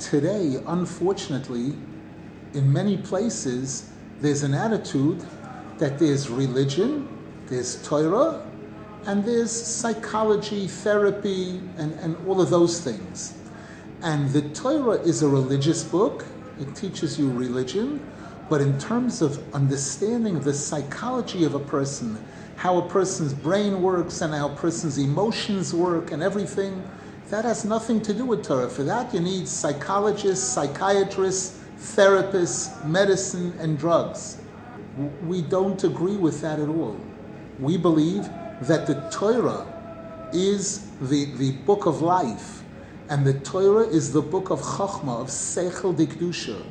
today, unfortunately, in many places, there's an attitude that there's religion, there's Torah, and there's psychology, therapy, and, and all of those things. And the Torah is a religious book, it teaches you religion, but in terms of understanding the psychology of a person, how a person's brain works and how a person's emotions work and everything, that has nothing to do with Torah. For that, you need psychologists, psychiatrists, therapists, medicine, and drugs. We don't agree with that at all. We believe that the Torah is the, the book of life, and the Torah is the book of Chachma, of Seichel Dikdusha.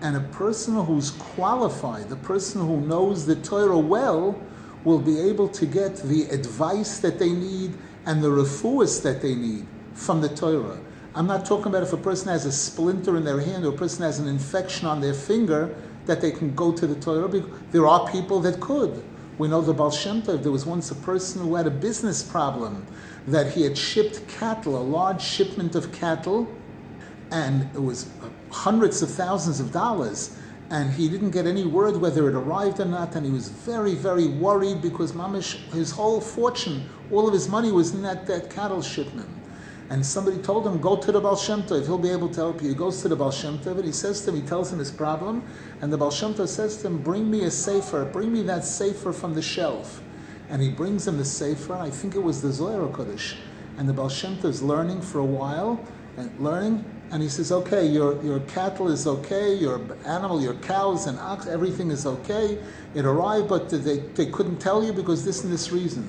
And a person who's qualified, the person who knows the Torah well, will be able to get the advice that they need and the refuahs that they need from the Torah. I'm not talking about if a person has a splinter in their hand or a person has an infection on their finger that they can go to the Torah. There are people that could. We know the Baal Shem Tov, there was once a person who had a business problem that he had shipped cattle, a large shipment of cattle, and it was uh, hundreds of thousands of dollars. And he didn't get any word whether it arrived or not, and he was very, very worried because Mamish, his whole fortune, all of his money was in that, that cattle shipment and somebody told him, go to the Baal Shem Tov, he'll be able to help you. He goes to the Baal Shem Tov, and he says to him, he tells him his problem, and the Baal Shem Tov says to him, bring me a sefer, bring me that sefer from the shelf. And he brings him the sefer, I think it was the Zohar Kodesh, and the Baal Shem Tov is learning for a while, and learning, and he says, okay, your, your cattle is okay, your animal, your cows and ox, everything is okay. It arrived, but they, they couldn't tell you because this and this reason.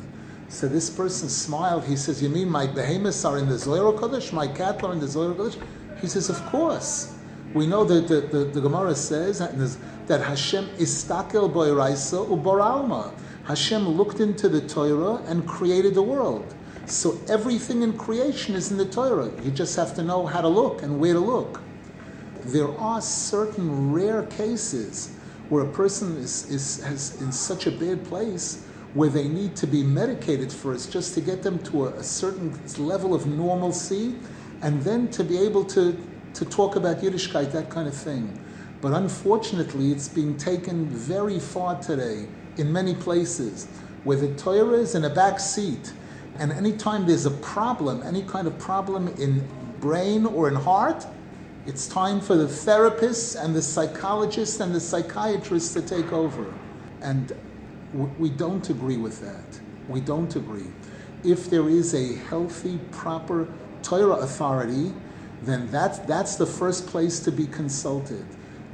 So this person smiled. He says, "You mean my behemoths are in the Zohar Kodesh? My cattle are in the Zohar Kodesh?" He says, "Of course. We know that the, the, the Gemara says that Hashem istakel boiraisa uboralma. Hashem looked into the Torah and created the world. So everything in creation is in the Torah. You just have to know how to look and where to look. There are certain rare cases where a person is, is has in such a bad place where they need to be medicated first just to get them to a, a, certain level of normalcy and then to be able to, to talk about Yiddishkeit, that kind of thing. But unfortunately, it's being taken very far today in many places where the Torah is in a back seat. And anytime there's a problem, any kind of problem in brain or in heart, it's time for the therapists and the psychologists and the psychiatrists to take over. And we don't agree with that. We don't agree. If there is a healthy, proper Torah authority, then that's, that's the first place to be consulted.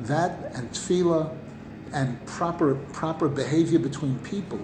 That and tefillah and proper, proper behavior between people